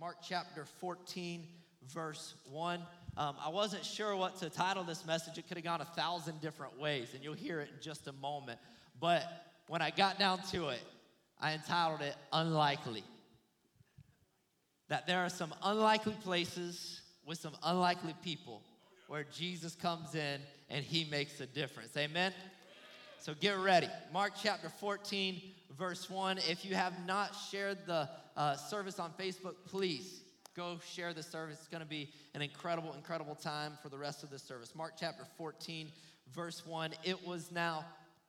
Mark chapter 14, verse 1. Um, I wasn't sure what to title this message. It could have gone a thousand different ways, and you'll hear it in just a moment. But when I got down to it, I entitled it Unlikely. That there are some unlikely places with some unlikely people where Jesus comes in and he makes a difference. Amen? So get ready. Mark chapter 14, verse 1. If you have not shared the uh, service on Facebook, please go share the service. It's going to be an incredible, incredible time for the rest of the service. Mark chapter 14, verse 1. It was now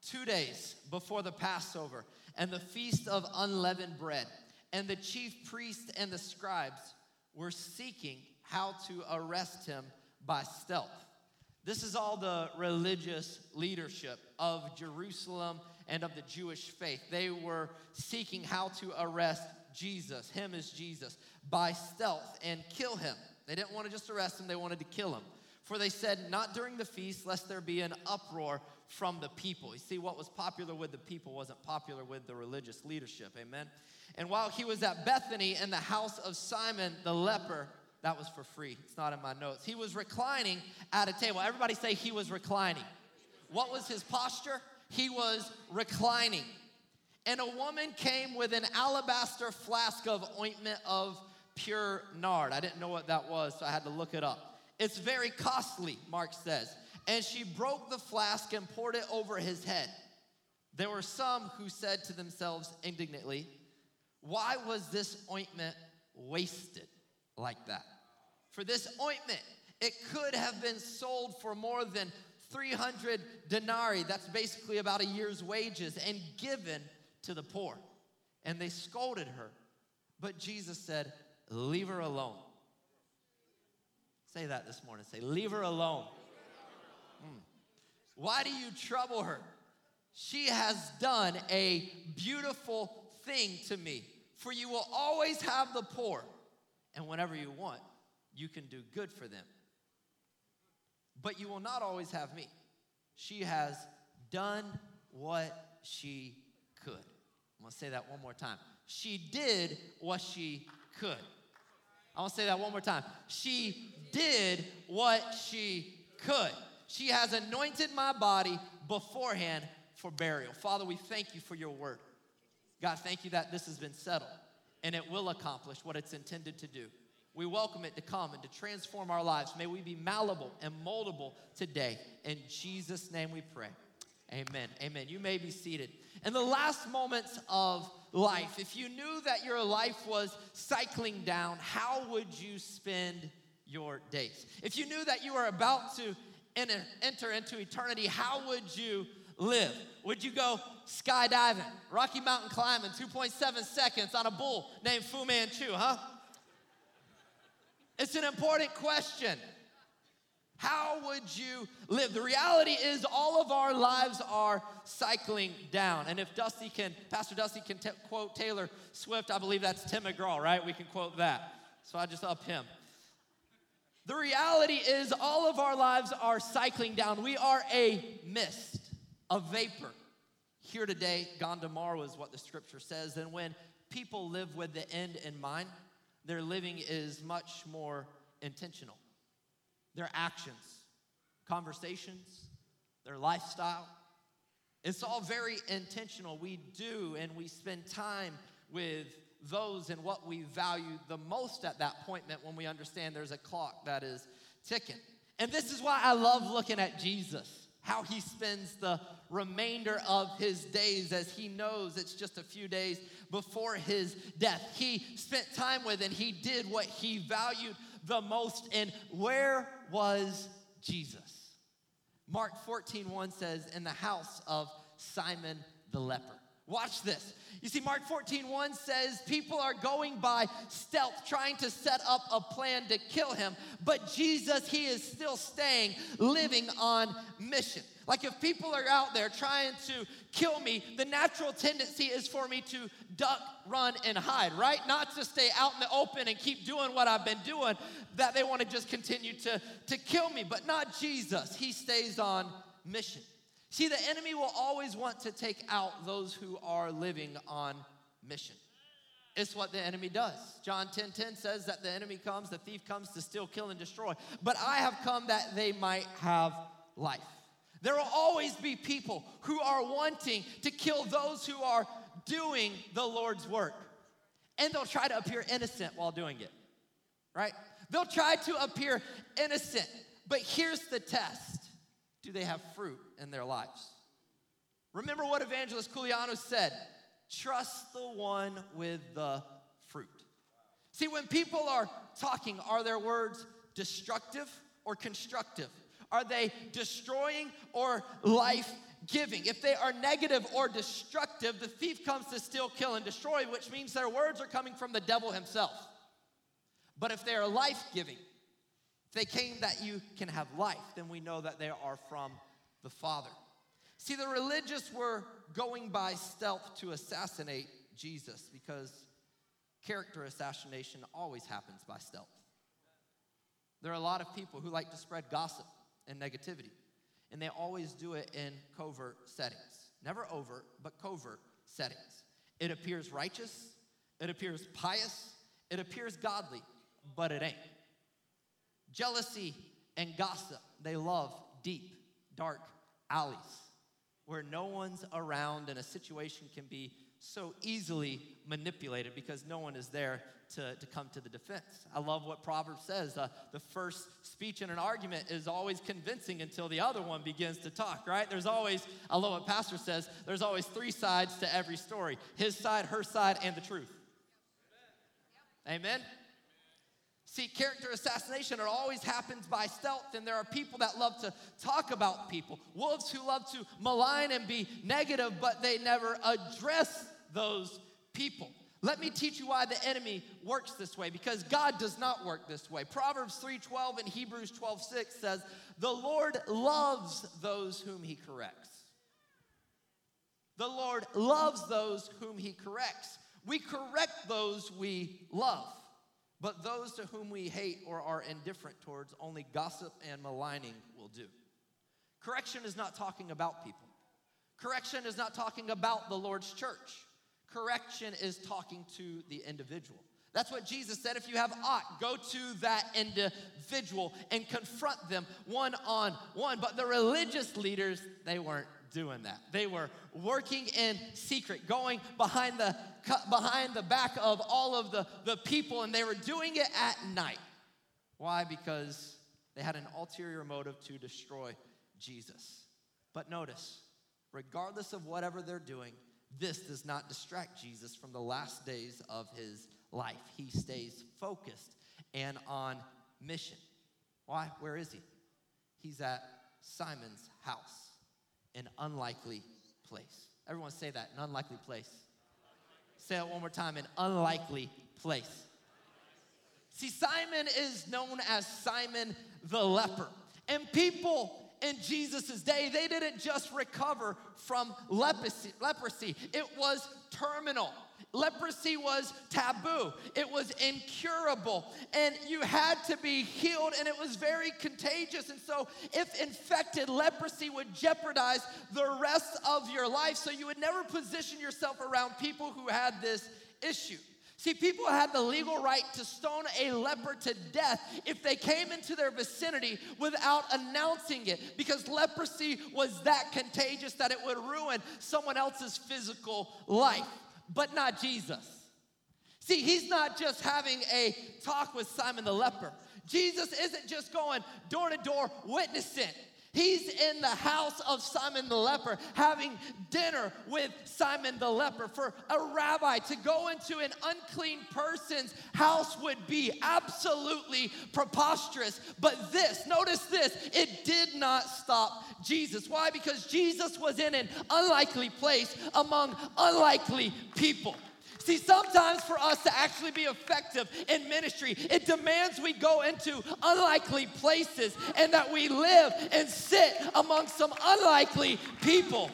two days before the Passover and the feast of unleavened bread. And the chief priests and the scribes were seeking how to arrest him by stealth. This is all the religious leadership of Jerusalem and of the Jewish faith. They were seeking how to arrest Jesus, him as Jesus, by stealth and kill him. They didn't want to just arrest him, they wanted to kill him. For they said, Not during the feast, lest there be an uproar from the people. You see, what was popular with the people wasn't popular with the religious leadership. Amen. And while he was at Bethany in the house of Simon the leper, that was for free. It's not in my notes. He was reclining at a table. Everybody say he was reclining. What was his posture? He was reclining. And a woman came with an alabaster flask of ointment of pure nard. I didn't know what that was, so I had to look it up. It's very costly, Mark says. And she broke the flask and poured it over his head. There were some who said to themselves indignantly, Why was this ointment wasted? like that. For this ointment, it could have been sold for more than 300 denarii, that's basically about a year's wages, and given to the poor. And they scolded her. But Jesus said, Leave her alone. Say that this morning. Say, Leave her alone. Mm. Why do you trouble her? She has done a beautiful thing to me. For you will always have the poor and whenever you want, you can do good for them. But you will not always have me. She has done what she could. I'm gonna say that one more time. She did what she could. I wanna say that one more time. She did what she could. She has anointed my body beforehand for burial. Father, we thank you for your word. God, thank you that this has been settled and it will accomplish what it's intended to do. We welcome it to come and to transform our lives. May we be malleable and moldable today. In Jesus' name we pray. Amen. Amen. You may be seated. In the last moments of life, if you knew that your life was cycling down, how would you spend your days? If you knew that you were about to enter, enter into eternity, how would you live? Would you go skydiving, Rocky Mountain climbing, 2.7 seconds on a bull named Fu Manchu, huh? It's an important question. How would you live? The reality is, all of our lives are cycling down. And if Dusty can, Pastor Dusty can t- quote Taylor Swift, I believe that's Tim McGraw, right? We can quote that. So I just up him. The reality is, all of our lives are cycling down. We are a mist, a vapor. Here today, gone tomorrow is what the scripture says. And when people live with the end in mind, their living is much more intentional. Their actions, conversations, their lifestyle, it's all very intentional. We do and we spend time with those and what we value the most at that appointment when we understand there's a clock that is ticking. And this is why I love looking at Jesus how he spends the remainder of his days as he knows it's just a few days before his death. He spent time with and he did what he valued the most. And where was Jesus? Mark 14, 1 says, in the house of Simon the leper. Watch this. You see, Mark 14, 1 says people are going by stealth, trying to set up a plan to kill him. But Jesus, he is still staying, living on mission. Like if people are out there trying to kill me, the natural tendency is for me to duck, run, and hide, right? Not to stay out in the open and keep doing what I've been doing, that they want to just continue to, to kill me. But not Jesus. He stays on mission. See, the enemy will always want to take out those who are living on mission. It's what the enemy does. John 10 10 says that the enemy comes, the thief comes to steal, kill, and destroy. But I have come that they might have life. There will always be people who are wanting to kill those who are doing the Lord's work. And they'll try to appear innocent while doing it, right? They'll try to appear innocent. But here's the test do they have fruit in their lives? Remember what Evangelist Culiano said trust the one with the fruit. See, when people are talking, are their words destructive or constructive? Are they destroying or life giving? If they are negative or destructive, the thief comes to steal, kill, and destroy, which means their words are coming from the devil himself. But if they are life giving, if they came that you can have life, then we know that they are from the Father. See, the religious were going by stealth to assassinate Jesus because character assassination always happens by stealth. There are a lot of people who like to spread gossip and negativity, and they always do it in covert settings. Never overt, but covert settings. It appears righteous, it appears pious, it appears godly, but it ain't. Jealousy and gossip, they love deep, dark alleys where no one's around and a situation can be so easily manipulated because no one is there to, to come to the defense. I love what Proverbs says. Uh, the first speech in an argument is always convincing until the other one begins to talk, right? There's always, I love what Pastor says, there's always three sides to every story his side, her side, and the truth. Amen? See, character assassination, it always happens by stealth, and there are people that love to talk about people. Wolves who love to malign and be negative, but they never address those people. Let me teach you why the enemy works this way because God does not work this way. Proverbs 3:12 and Hebrews 12:6 says, "The Lord loves those whom he corrects." The Lord loves those whom he corrects. We correct those we love. But those to whom we hate or are indifferent towards, only gossip and maligning will do. Correction is not talking about people. Correction is not talking about the Lord's church. Correction is talking to the individual. That's what Jesus said. If you have ought, go to that individual and confront them one on one. But the religious leaders, they weren't doing that. They were working in secret, going behind the behind the back of all of the, the people, and they were doing it at night. Why? Because they had an ulterior motive to destroy Jesus. But notice, regardless of whatever they're doing, this does not distract Jesus from the last days of his life. He stays focused and on mission. Why? Where is he? He's at Simon's house an unlikely place. Everyone say that, an unlikely place. Say it one more time, an unlikely place. See, Simon is known as Simon the leper. And people in Jesus' day, they didn't just recover from leprosy, leprosy. it was terminal. Leprosy was taboo, it was incurable, and you had to be healed, and it was very contagious. And so, if infected, leprosy would jeopardize the rest of your life. So, you would never position yourself around people who had this issue. See, people had the legal right to stone a leper to death if they came into their vicinity without announcing it, because leprosy was that contagious that it would ruin someone else's physical life but not Jesus. See, he's not just having a talk with Simon the leper. Jesus isn't just going door to door witnessing. He's in the house of Simon the leper having dinner with Simon the leper. For a rabbi to go into an unclean person's house would be absolutely preposterous. But this, notice this, it did not stop Jesus. Why? Because Jesus was in an unlikely place among unlikely people. See, sometimes for us to actually be effective in ministry, it demands we go into unlikely places and that we live and sit among some unlikely people.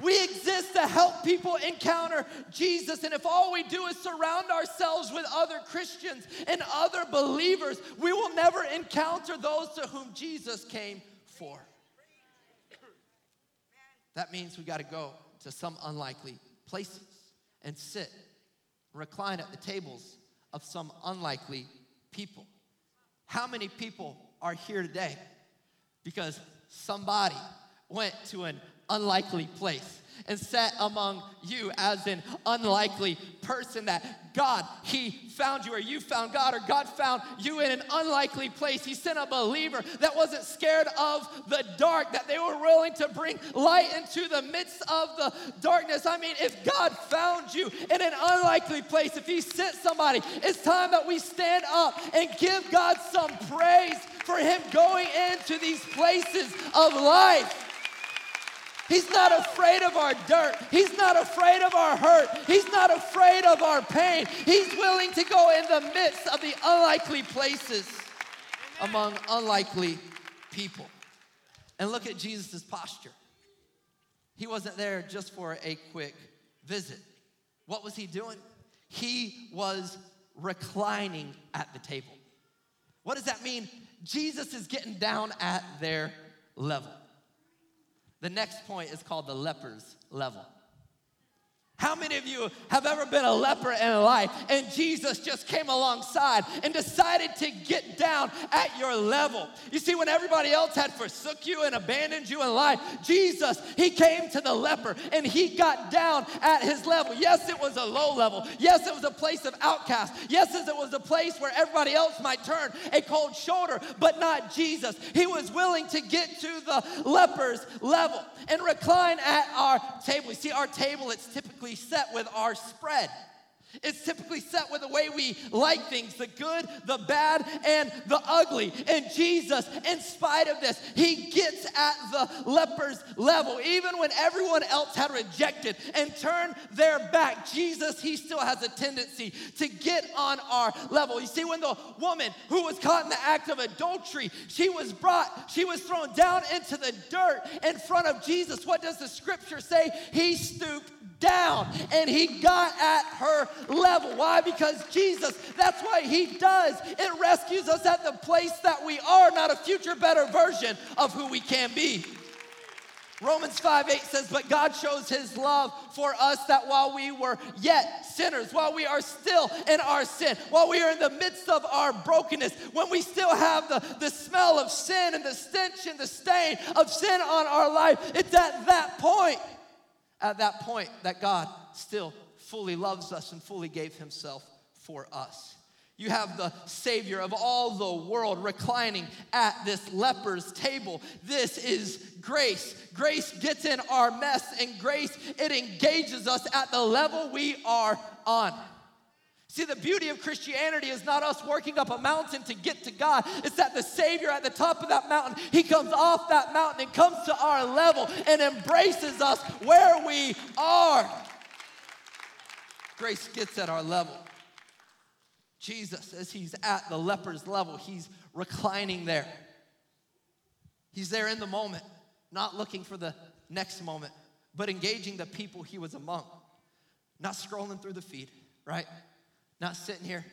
We exist to help people encounter Jesus. And if all we do is surround ourselves with other Christians and other believers, we will never encounter those to whom Jesus came for. That means we got to go to some unlikely places and sit recline at the tables of some unlikely people. How many people are here today because somebody went to an unlikely place and set among you as an unlikely person that God, He found you, or you found God, or God found you in an unlikely place. He sent a believer that wasn't scared of the dark, that they were willing to bring light into the midst of the darkness. I mean, if God found you in an unlikely place, if He sent somebody, it's time that we stand up and give God some praise for Him going into these places of life. He's not afraid of our dirt. He's not afraid of our hurt. He's not afraid of our pain. He's willing to go in the midst of the unlikely places among unlikely people. And look at Jesus' posture. He wasn't there just for a quick visit. What was he doing? He was reclining at the table. What does that mean? Jesus is getting down at their level. The next point is called the leper's level. How many of you have ever been a leper in life and Jesus just came alongside and decided to get down at your level? You see, when everybody else had forsook you and abandoned you in life, Jesus, he came to the leper and he got down at his level. Yes, it was a low level. Yes, it was a place of outcast. Yes, it was a place where everybody else might turn a cold shoulder, but not Jesus. He was willing to get to the leper's level and recline at our table. You see, our table, it's typically typically set with our spread. It's typically set with the way we like things the good, the bad, and the ugly. And Jesus, in spite of this, he gets at the leper's level. Even when everyone else had rejected and turned their back, Jesus, he still has a tendency to get on our level. You see, when the woman who was caught in the act of adultery, she was brought, she was thrown down into the dirt in front of Jesus. What does the scripture say? He stooped down and he got at her level. Why? Because Jesus, that's what he does. It rescues us at the place that we are, not a future better version of who we can be. Romans 5 8 says, But God shows his love for us that while we were yet sinners, while we are still in our sin, while we are in the midst of our brokenness, when we still have the, the smell of sin and the stench and the stain of sin on our life, it's at that point at that point that God still fully loves us and fully gave himself for us. You have the Savior of all the world reclining at this leper's table. This is grace. Grace gets in our mess, and grace, it engages us at the level we are on. See, the beauty of Christianity is not us working up a mountain to get to God. It's that the Savior at the top of that mountain, He comes off that mountain and comes to our level and embraces us where we are. Grace gets at our level. Jesus, as He's at the leper's level, He's reclining there. He's there in the moment, not looking for the next moment, but engaging the people He was among, not scrolling through the feed, right? Not sitting here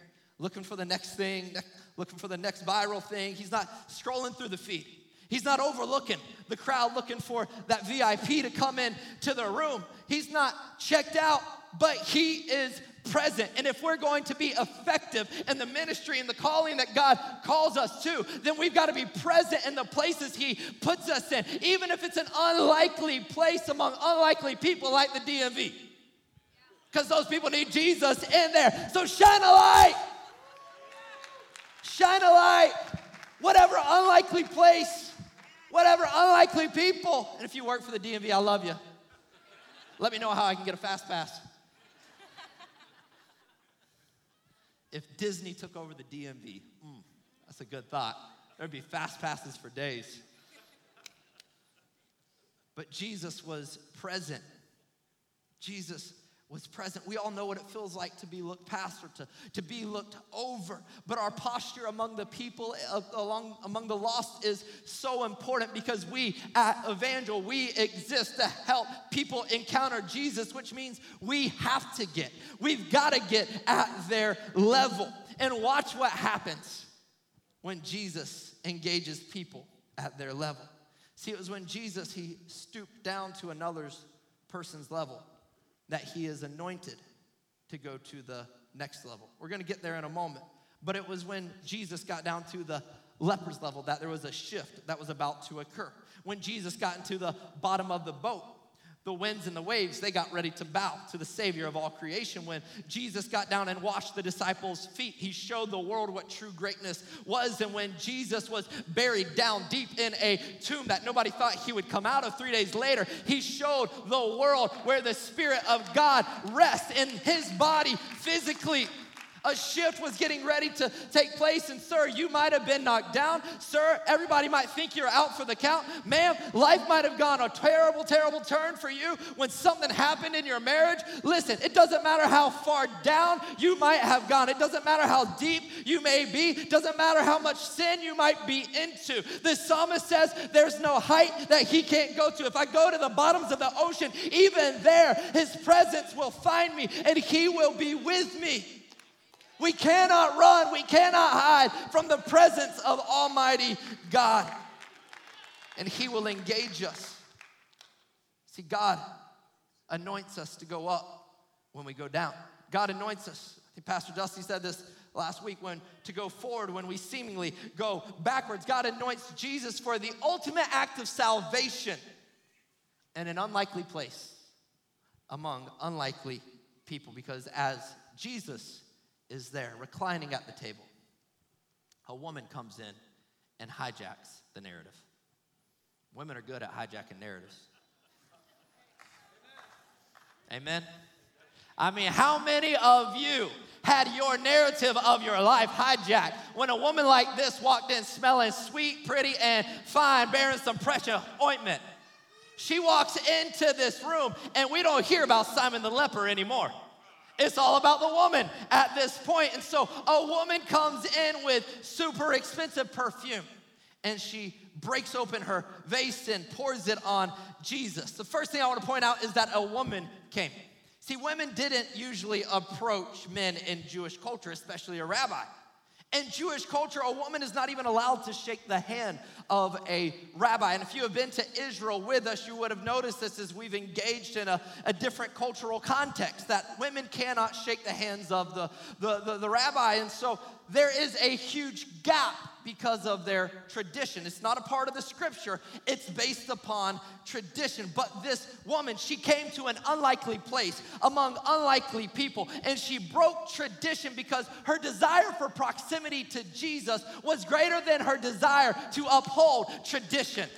looking for the next thing, looking for the next viral thing. He's not scrolling through the feed. He's not overlooking the crowd looking for that VIP to come in to the room. He's not checked out, but he is present. And if we're going to be effective in the ministry and the calling that God calls us to, then we've got to be present in the places He puts us in, even if it's an unlikely place among unlikely people like the DMV because those people need Jesus in there. So shine a light. Shine a light. Whatever unlikely place, whatever unlikely people. And if you work for the DMV, I love you. Let me know how I can get a fast pass. If Disney took over the DMV, mm, that's a good thought. There'd be fast passes for days. But Jesus was present. Jesus was present. We all know what it feels like to be looked past or to, to be looked over. But our posture among the people, uh, along, among the lost, is so important because we at Evangel, we exist to help people encounter Jesus, which means we have to get, we've got to get at their level. And watch what happens when Jesus engages people at their level. See, it was when Jesus, he stooped down to another's person's level that he is anointed to go to the next level. We're gonna get there in a moment. But it was when Jesus got down to the lepers level that there was a shift that was about to occur. When Jesus got into the bottom of the boat, the winds and the waves, they got ready to bow to the Savior of all creation. When Jesus got down and washed the disciples' feet, he showed the world what true greatness was. And when Jesus was buried down deep in a tomb that nobody thought he would come out of three days later, he showed the world where the Spirit of God rests in his body physically. A shift was getting ready to take place, and sir, you might have been knocked down. Sir, everybody might think you're out for the count. Ma'am, life might have gone a terrible, terrible turn for you when something happened in your marriage. Listen, it doesn't matter how far down you might have gone, it doesn't matter how deep you may be, it doesn't matter how much sin you might be into. The psalmist says there's no height that he can't go to. If I go to the bottoms of the ocean, even there, his presence will find me and he will be with me. We cannot run, we cannot hide from the presence of Almighty God. And He will engage us. See, God anoints us to go up when we go down. God anoints us. Pastor Dusty said this last week when to go forward when we seemingly go backwards. God anoints Jesus for the ultimate act of salvation in an unlikely place among unlikely people because as Jesus is there, reclining at the table. A woman comes in and hijacks the narrative. Women are good at hijacking narratives. Amen. I mean, how many of you had your narrative of your life hijacked when a woman like this walked in smelling sweet, pretty, and fine, bearing some pressure ointment? She walks into this room, and we don't hear about Simon the leper anymore. It's all about the woman at this point. And so a woman comes in with super expensive perfume and she breaks open her vase and pours it on Jesus. The first thing I want to point out is that a woman came. See, women didn't usually approach men in Jewish culture, especially a rabbi. In Jewish culture, a woman is not even allowed to shake the hand of a rabbi. And if you have been to Israel with us, you would have noticed this as we've engaged in a, a different cultural context that women cannot shake the hands of the, the, the, the rabbi. And so there is a huge gap because of their tradition. It's not a part of the scripture, it's based upon tradition. But this woman, she came to an unlikely place among unlikely people, and she broke tradition because her desire for proximity to Jesus was greater than her desire to uphold tradition.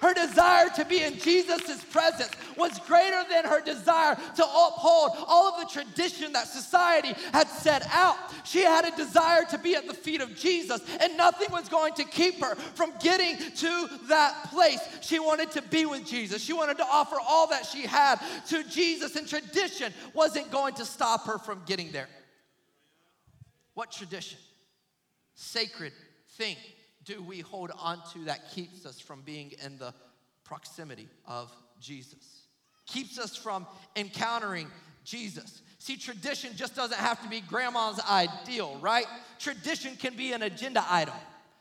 Her desire to be in Jesus' presence was greater than her desire to uphold all of the tradition that society had set out. She had a desire to be at the feet of Jesus, and nothing was going to keep her from getting to that place. She wanted to be with Jesus. She wanted to offer all that she had to Jesus, and tradition wasn't going to stop her from getting there. What tradition? Sacred thing do we hold on to that keeps us from being in the proximity of Jesus? Keeps us from encountering Jesus. See, tradition just doesn't have to be grandma's ideal, right? Tradition can be an agenda item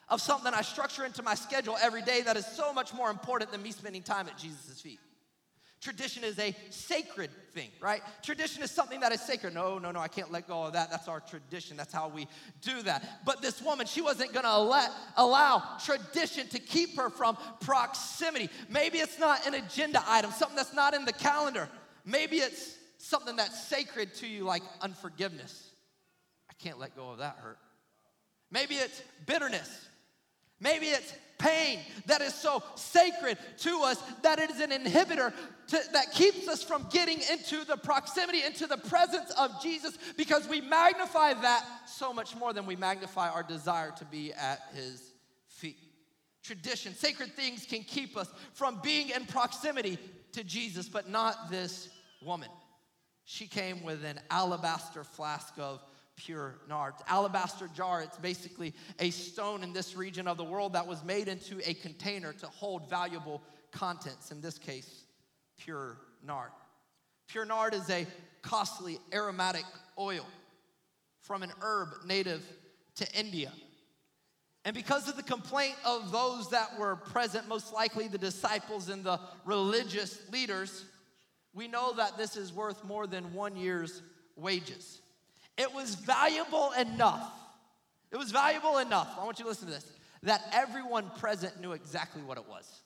of something I structure into my schedule every day that is so much more important than me spending time at Jesus' feet. Tradition is a sacred thing, right? Tradition is something that is sacred. No, no, no, I can't let go of that. That's our tradition. That's how we do that. But this woman, she wasn't gonna let, allow tradition to keep her from proximity. Maybe it's not an agenda item, something that's not in the calendar. Maybe it's something that's sacred to you, like unforgiveness. I can't let go of that hurt. Maybe it's bitterness. Maybe it's pain that is so sacred to us that it is an inhibitor to, that keeps us from getting into the proximity, into the presence of Jesus, because we magnify that so much more than we magnify our desire to be at his feet. Tradition, sacred things can keep us from being in proximity to Jesus, but not this woman. She came with an alabaster flask of pure nard. Alabaster jar, it's basically a stone in this region of the world that was made into a container to hold valuable contents, in this case, pure nard. Pure nard is a costly aromatic oil from an herb native to India. And because of the complaint of those that were present, most likely the disciples and the religious leaders, we know that this is worth more than one year's wages. It was valuable enough. It was valuable enough. I want you to listen to this that everyone present knew exactly what it was.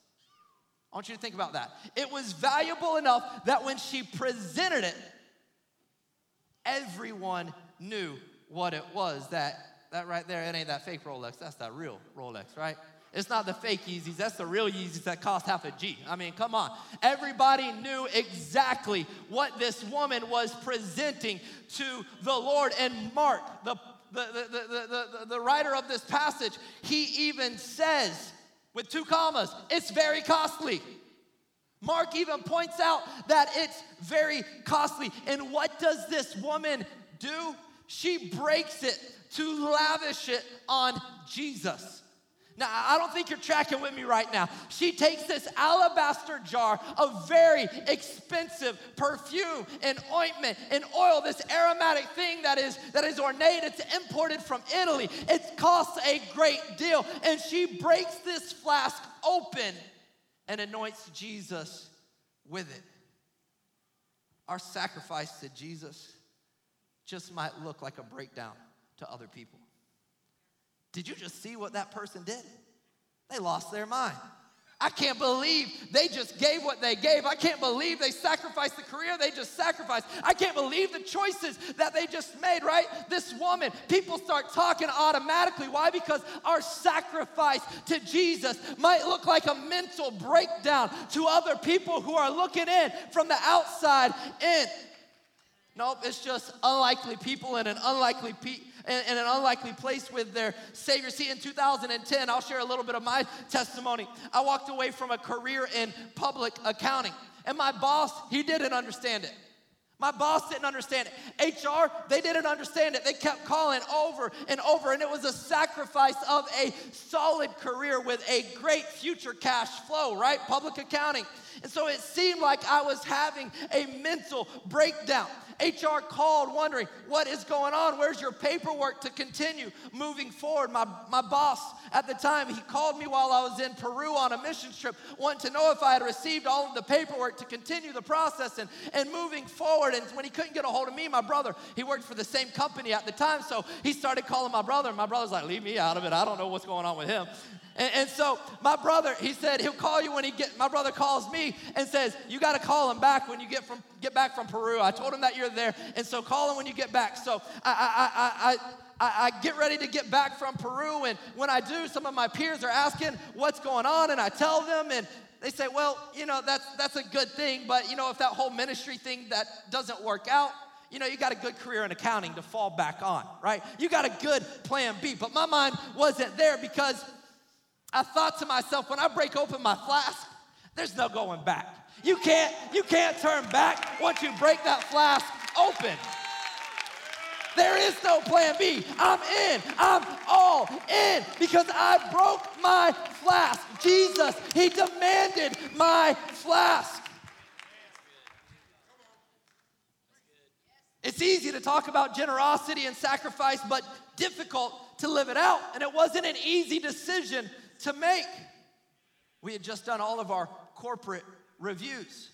I want you to think about that. It was valuable enough that when she presented it, everyone knew what it was. That, that right there, it ain't that fake Rolex, that's that real Rolex, right? It's not the fake Yeezys, that's the real Yeezys that cost half a G. I mean, come on. Everybody knew exactly what this woman was presenting to the Lord. And Mark, the, the, the, the, the, the writer of this passage, he even says, with two commas, it's very costly. Mark even points out that it's very costly. And what does this woman do? She breaks it to lavish it on Jesus. Now, I don't think you're tracking with me right now. She takes this alabaster jar of very expensive perfume and ointment and oil, this aromatic thing that is, that is ornate. It's imported from Italy. It costs a great deal. And she breaks this flask open and anoints Jesus with it. Our sacrifice to Jesus just might look like a breakdown to other people. Did you just see what that person did? They lost their mind. I can't believe they just gave what they gave. I can't believe they sacrificed the career they just sacrificed. I can't believe the choices that they just made, right? This woman, people start talking automatically. Why? Because our sacrifice to Jesus might look like a mental breakdown to other people who are looking in from the outside in. Nope, it's just unlikely people in an unlikely pe- in, an unlikely place with their Savior. See, in 2010, I'll share a little bit of my testimony. I walked away from a career in public accounting, and my boss, he didn't understand it. My boss didn't understand it. HR, they didn't understand it. They kept calling over and over, and it was a sacrifice of a solid career with a great future cash flow, right? Public accounting. And so it seemed like I was having a mental breakdown. HR called wondering, what is going on? Where's your paperwork to continue moving forward? My, my boss at the time, he called me while I was in Peru on a mission trip, wanting to know if I had received all of the paperwork to continue the process and, and moving forward. And when he couldn't get a hold of me, my brother, he worked for the same company at the time, so he started calling my brother. And my brother's like, leave me out of it. I don't know what's going on with him. And, and, so my brother, he said he'll call you when he get. My brother calls me and says you got to call him back when you get from get back from Peru. I told him that you're there, and so call him when you get back. So I I I. I I, get ready to get back from Peru, and when I do, some of my peers are asking what's going on, and I tell them, and they say, "Well, you know, that's that's a good thing, but you know, if that whole ministry thing that doesn't work out, you know, you got a good career in accounting to fall back on, right? You got a good plan B." But my mind wasn't there because I thought to myself, when I break open my flask, there's no going back. You can't, you can't turn back once you break that flask open. There is no plan B. I'm in. I'm all in because I broke my flask. Jesus, He demanded my flask. It's easy to talk about generosity and sacrifice, but difficult to live it out. And it wasn't an easy decision to make. We had just done all of our corporate reviews.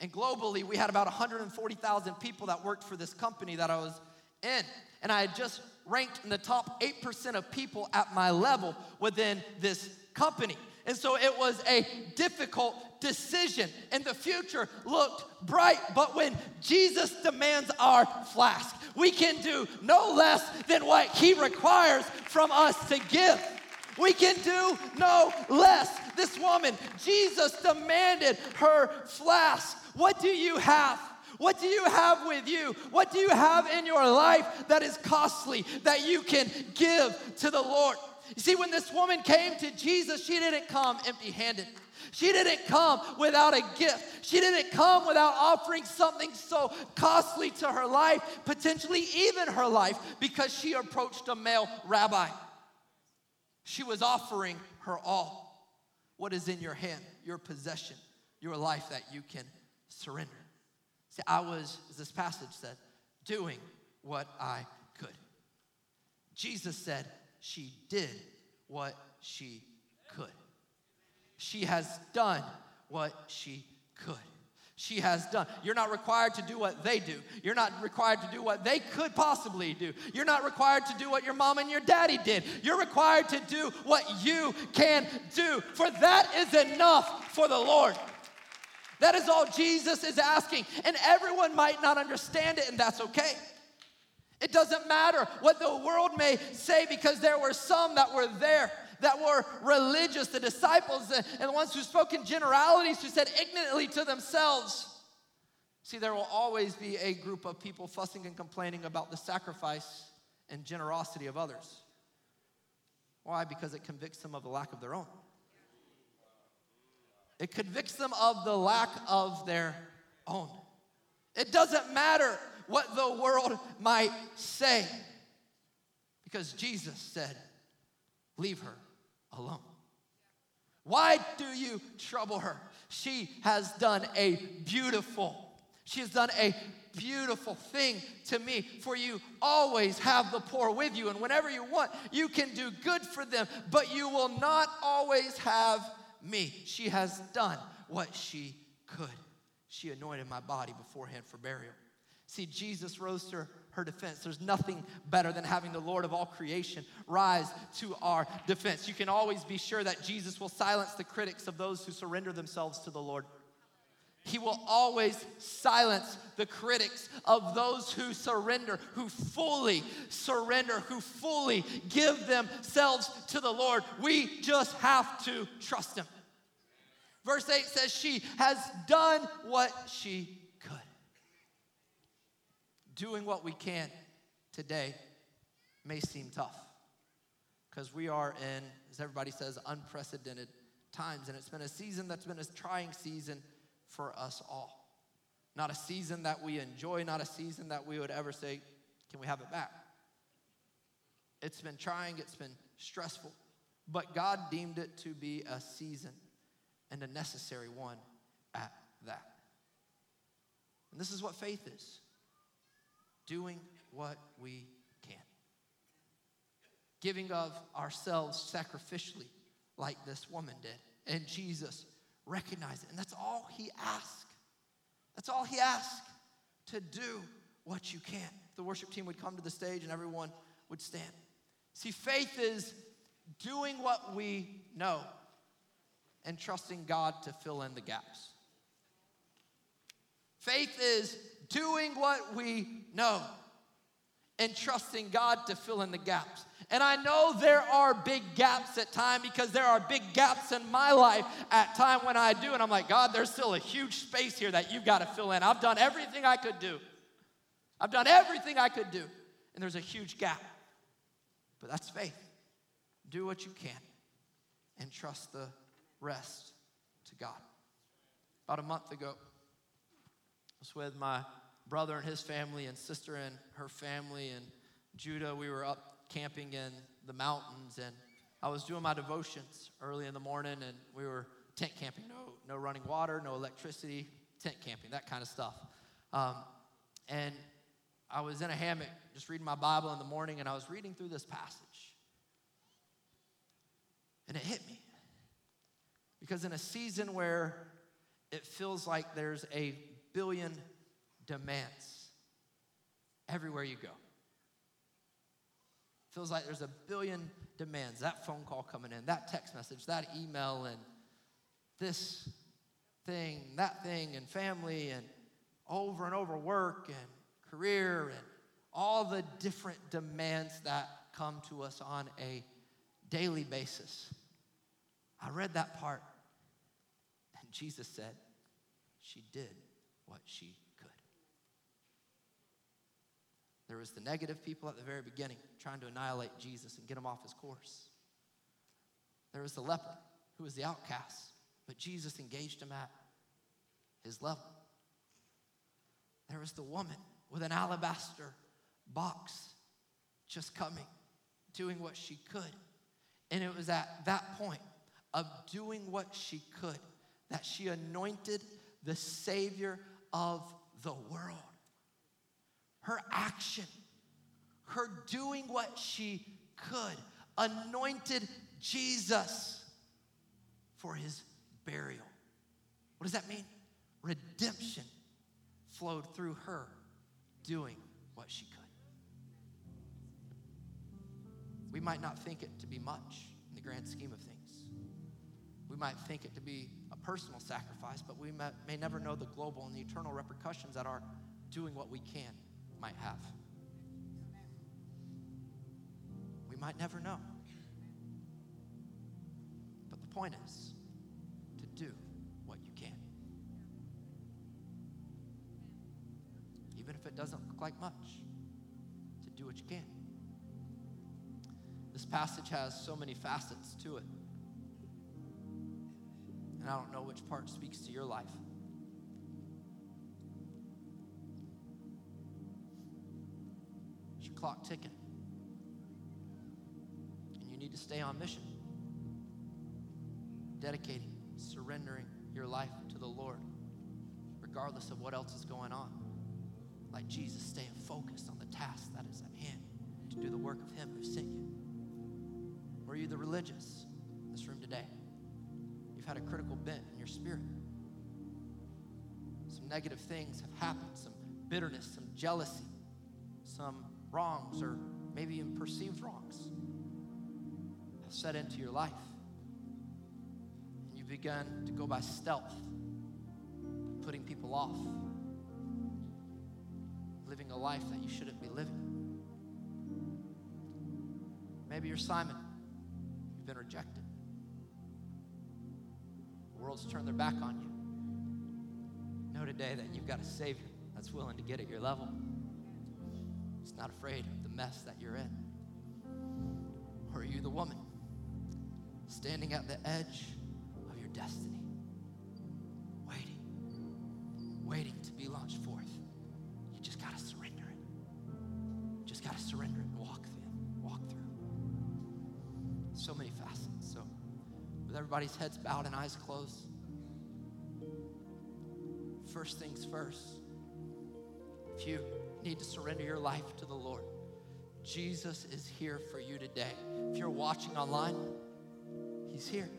And globally, we had about 140,000 people that worked for this company that I was in. And I had just ranked in the top 8% of people at my level within this company. And so it was a difficult decision, and the future looked bright. But when Jesus demands our flask, we can do no less than what He requires from us to give. We can do no less. This woman, Jesus demanded her flask. What do you have? What do you have with you? What do you have in your life that is costly that you can give to the Lord? You see, when this woman came to Jesus, she didn't come empty handed. She didn't come without a gift. She didn't come without offering something so costly to her life, potentially even her life, because she approached a male rabbi. She was offering her all. What is in your hand, your possession, your life that you can surrender? See, I was, as this passage said, doing what I could. Jesus said she did what she could. She has done what she could. She has done. You're not required to do what they do. You're not required to do what they could possibly do. You're not required to do what your mom and your daddy did. You're required to do what you can do, for that is enough for the Lord. That is all Jesus is asking. And everyone might not understand it, and that's okay. It doesn't matter what the world may say because there were some that were there that were religious, the disciples, and the ones who spoke in generalities, who said ignorantly to themselves. See, there will always be a group of people fussing and complaining about the sacrifice and generosity of others. Why? Because it convicts them of the lack of their own. It convicts them of the lack of their own. It doesn't matter what the world might say because Jesus said, Leave her alone. Why do you trouble her? She has done a beautiful, she has done a beautiful thing to me. For you always have the poor with you, and whenever you want, you can do good for them, but you will not always have me. She has done what she could. She anointed my body beforehand for burial. See, Jesus rose to her defense. There's nothing better than having the Lord of all creation rise to our defense. You can always be sure that Jesus will silence the critics of those who surrender themselves to the Lord. He will always silence the critics of those who surrender, who fully surrender, who fully give themselves to the Lord. We just have to trust Him. Verse 8 says, She has done what she doing what we can today may seem tough because we are in, as everybody says, unprecedented times. And it's been a season that's been a trying season for us all. Not a season that we enjoy, not a season that we would ever say, Can we have it back? It's been trying, it's been stressful, but God deemed it to be a season and a necessary one at that. And this is what faith is doing what we can, giving of ourselves sacrificially, like this woman did. And Jesus recognized it. And that's all he asked. That's all he asked to do what you can. The worship team would come to the stage and everyone would stand. See, faith is doing what we know and trusting God to fill in the gaps. Faith is doing what we know and trusting God to fill in the gaps. And I know there are big gaps at time because there are big gaps in my life at time when I do and I'm like, God, there's still a huge space here that you've got to fill in. I've done everything I could do. I've done everything I could do. And there's a huge gap. But that's faith. Do what you can and trust the rest to God. About a month ago, was with my brother and his family and sister and her family and Judah. We were up camping in the mountains and I was doing my devotions early in the morning and we were tent camping. No, no running water, no electricity, tent camping, that kind of stuff. Um, and I was in a hammock just reading my Bible in the morning and I was reading through this passage. And it hit me. Because in a season where it feels like there's a billion demands everywhere you go. Feels like there's a billion demands. That phone call coming in, that text message, that email, and this thing, that thing, and family, and over and over work and career, and all the different demands that come to us on a daily basis. I read that part, and Jesus said, She did what she could. there was the negative people at the very beginning trying to annihilate Jesus and get him off his course. There was the leper who was the outcast, but Jesus engaged him at his level. There was the woman with an alabaster box just coming, doing what she could. And it was at that point of doing what she could that she anointed the Savior of the world her action, her doing what she could, anointed Jesus for his burial. What does that mean? redemption flowed through her doing what she could. We might not think it to be much in the grand scheme of things. We might think it to be personal sacrifice, but we may, may never know the global and the eternal repercussions that our doing what we can might have. We might never know. But the point is to do what you can. Even if it doesn't look like much, to do what you can. This passage has so many facets to it. And I don't know which part speaks to your life. Is your clock ticking? And you need to stay on mission. Dedicating, surrendering your life to the Lord, regardless of what else is going on. Like Jesus, staying focused on the task that is at hand to do the work of Him who sent you. Or are you the religious in this room today? Had a critical bent in your spirit. Some negative things have happened, some bitterness, some jealousy, some wrongs, or maybe even perceived wrongs have set into your life. And you've begun to go by stealth, putting people off, living a life that you shouldn't be living. Maybe you're Simon, you've been rejected world's turned their back on you. Know today that you've got a Savior that's willing to get at your level. He's not afraid of the mess that you're in. Or are you the woman standing at the edge of your destiny, everybody's heads bowed and eyes closed. First things first, if you need to surrender your life to the Lord, Jesus is here for you today. If you're watching online, He's here.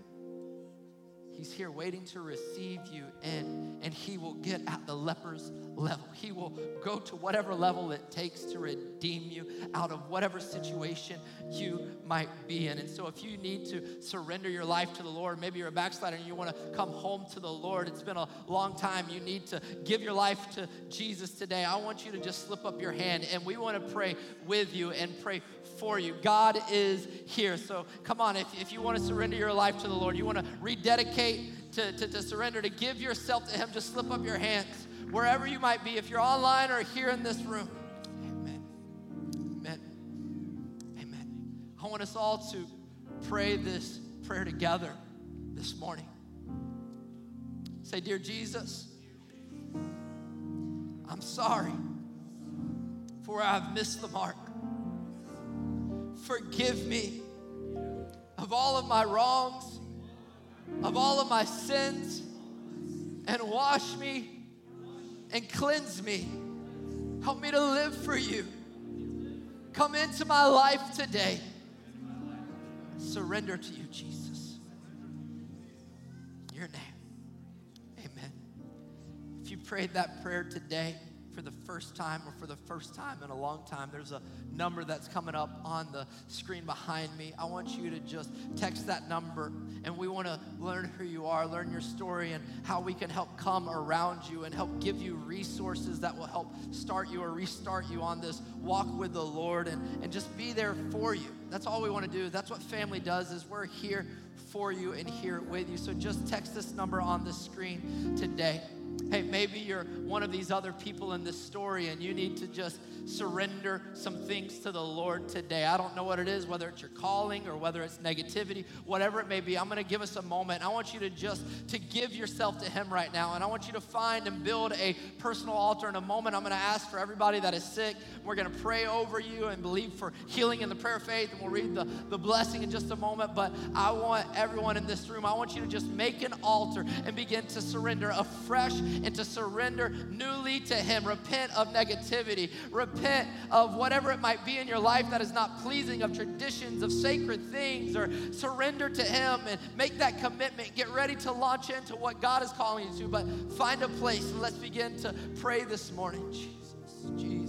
He's here waiting to receive you in, and He will get at the leper's level. He will go to whatever level it takes to redeem you out of whatever situation you might be in. And so, if you need to surrender your life to the Lord, maybe you're a backslider and you want to come home to the Lord, it's been a long time, you need to give your life to Jesus today. I want you to just slip up your hand, and we want to pray with you and pray for you. God is here. So come on, if, if you want to surrender your life to the Lord, you want to rededicate to, to, to surrender, to give yourself to Him, just slip up your hands wherever you might be, if you're online or here in this room. Amen. Amen. Amen. I want us all to pray this prayer together this morning. Say, Dear Jesus, I'm sorry for I've missed the mark forgive me of all of my wrongs, of all of my sins, and wash me and cleanse me. Help me to live for you. Come into my life today. Surrender to you, Jesus. Your name. Amen. If you prayed that prayer today, for the first time or for the first time in a long time, there's a number that's coming up on the screen behind me. I want you to just text that number, and we want to learn who you are, learn your story, and how we can help come around you and help give you resources that will help start you or restart you on this walk with the Lord and, and just be there for you. That's all we want to do. That's what family does is we're here for you and here with you. So just text this number on the screen today. Hey, maybe you're one of these other people in this story and you need to just surrender some things to the Lord today. I don't know what it is, whether it's your calling or whether it's negativity, whatever it may be. I'm going to give us a moment. I want you to just to give yourself to him right now and I want you to find and build a personal altar in a moment. I'm going to ask for everybody that is sick. We're going to pray over you and believe for healing in the prayer of faith and we'll read the, the blessing in just a moment. But I want everyone in this room, I want you to just make an altar and begin to surrender a fresh and to surrender newly to Him. Repent of negativity. Repent of whatever it might be in your life that is not pleasing, of traditions, of sacred things, or surrender to Him and make that commitment. Get ready to launch into what God is calling you to, but find a place and let's begin to pray this morning. Jesus, Jesus.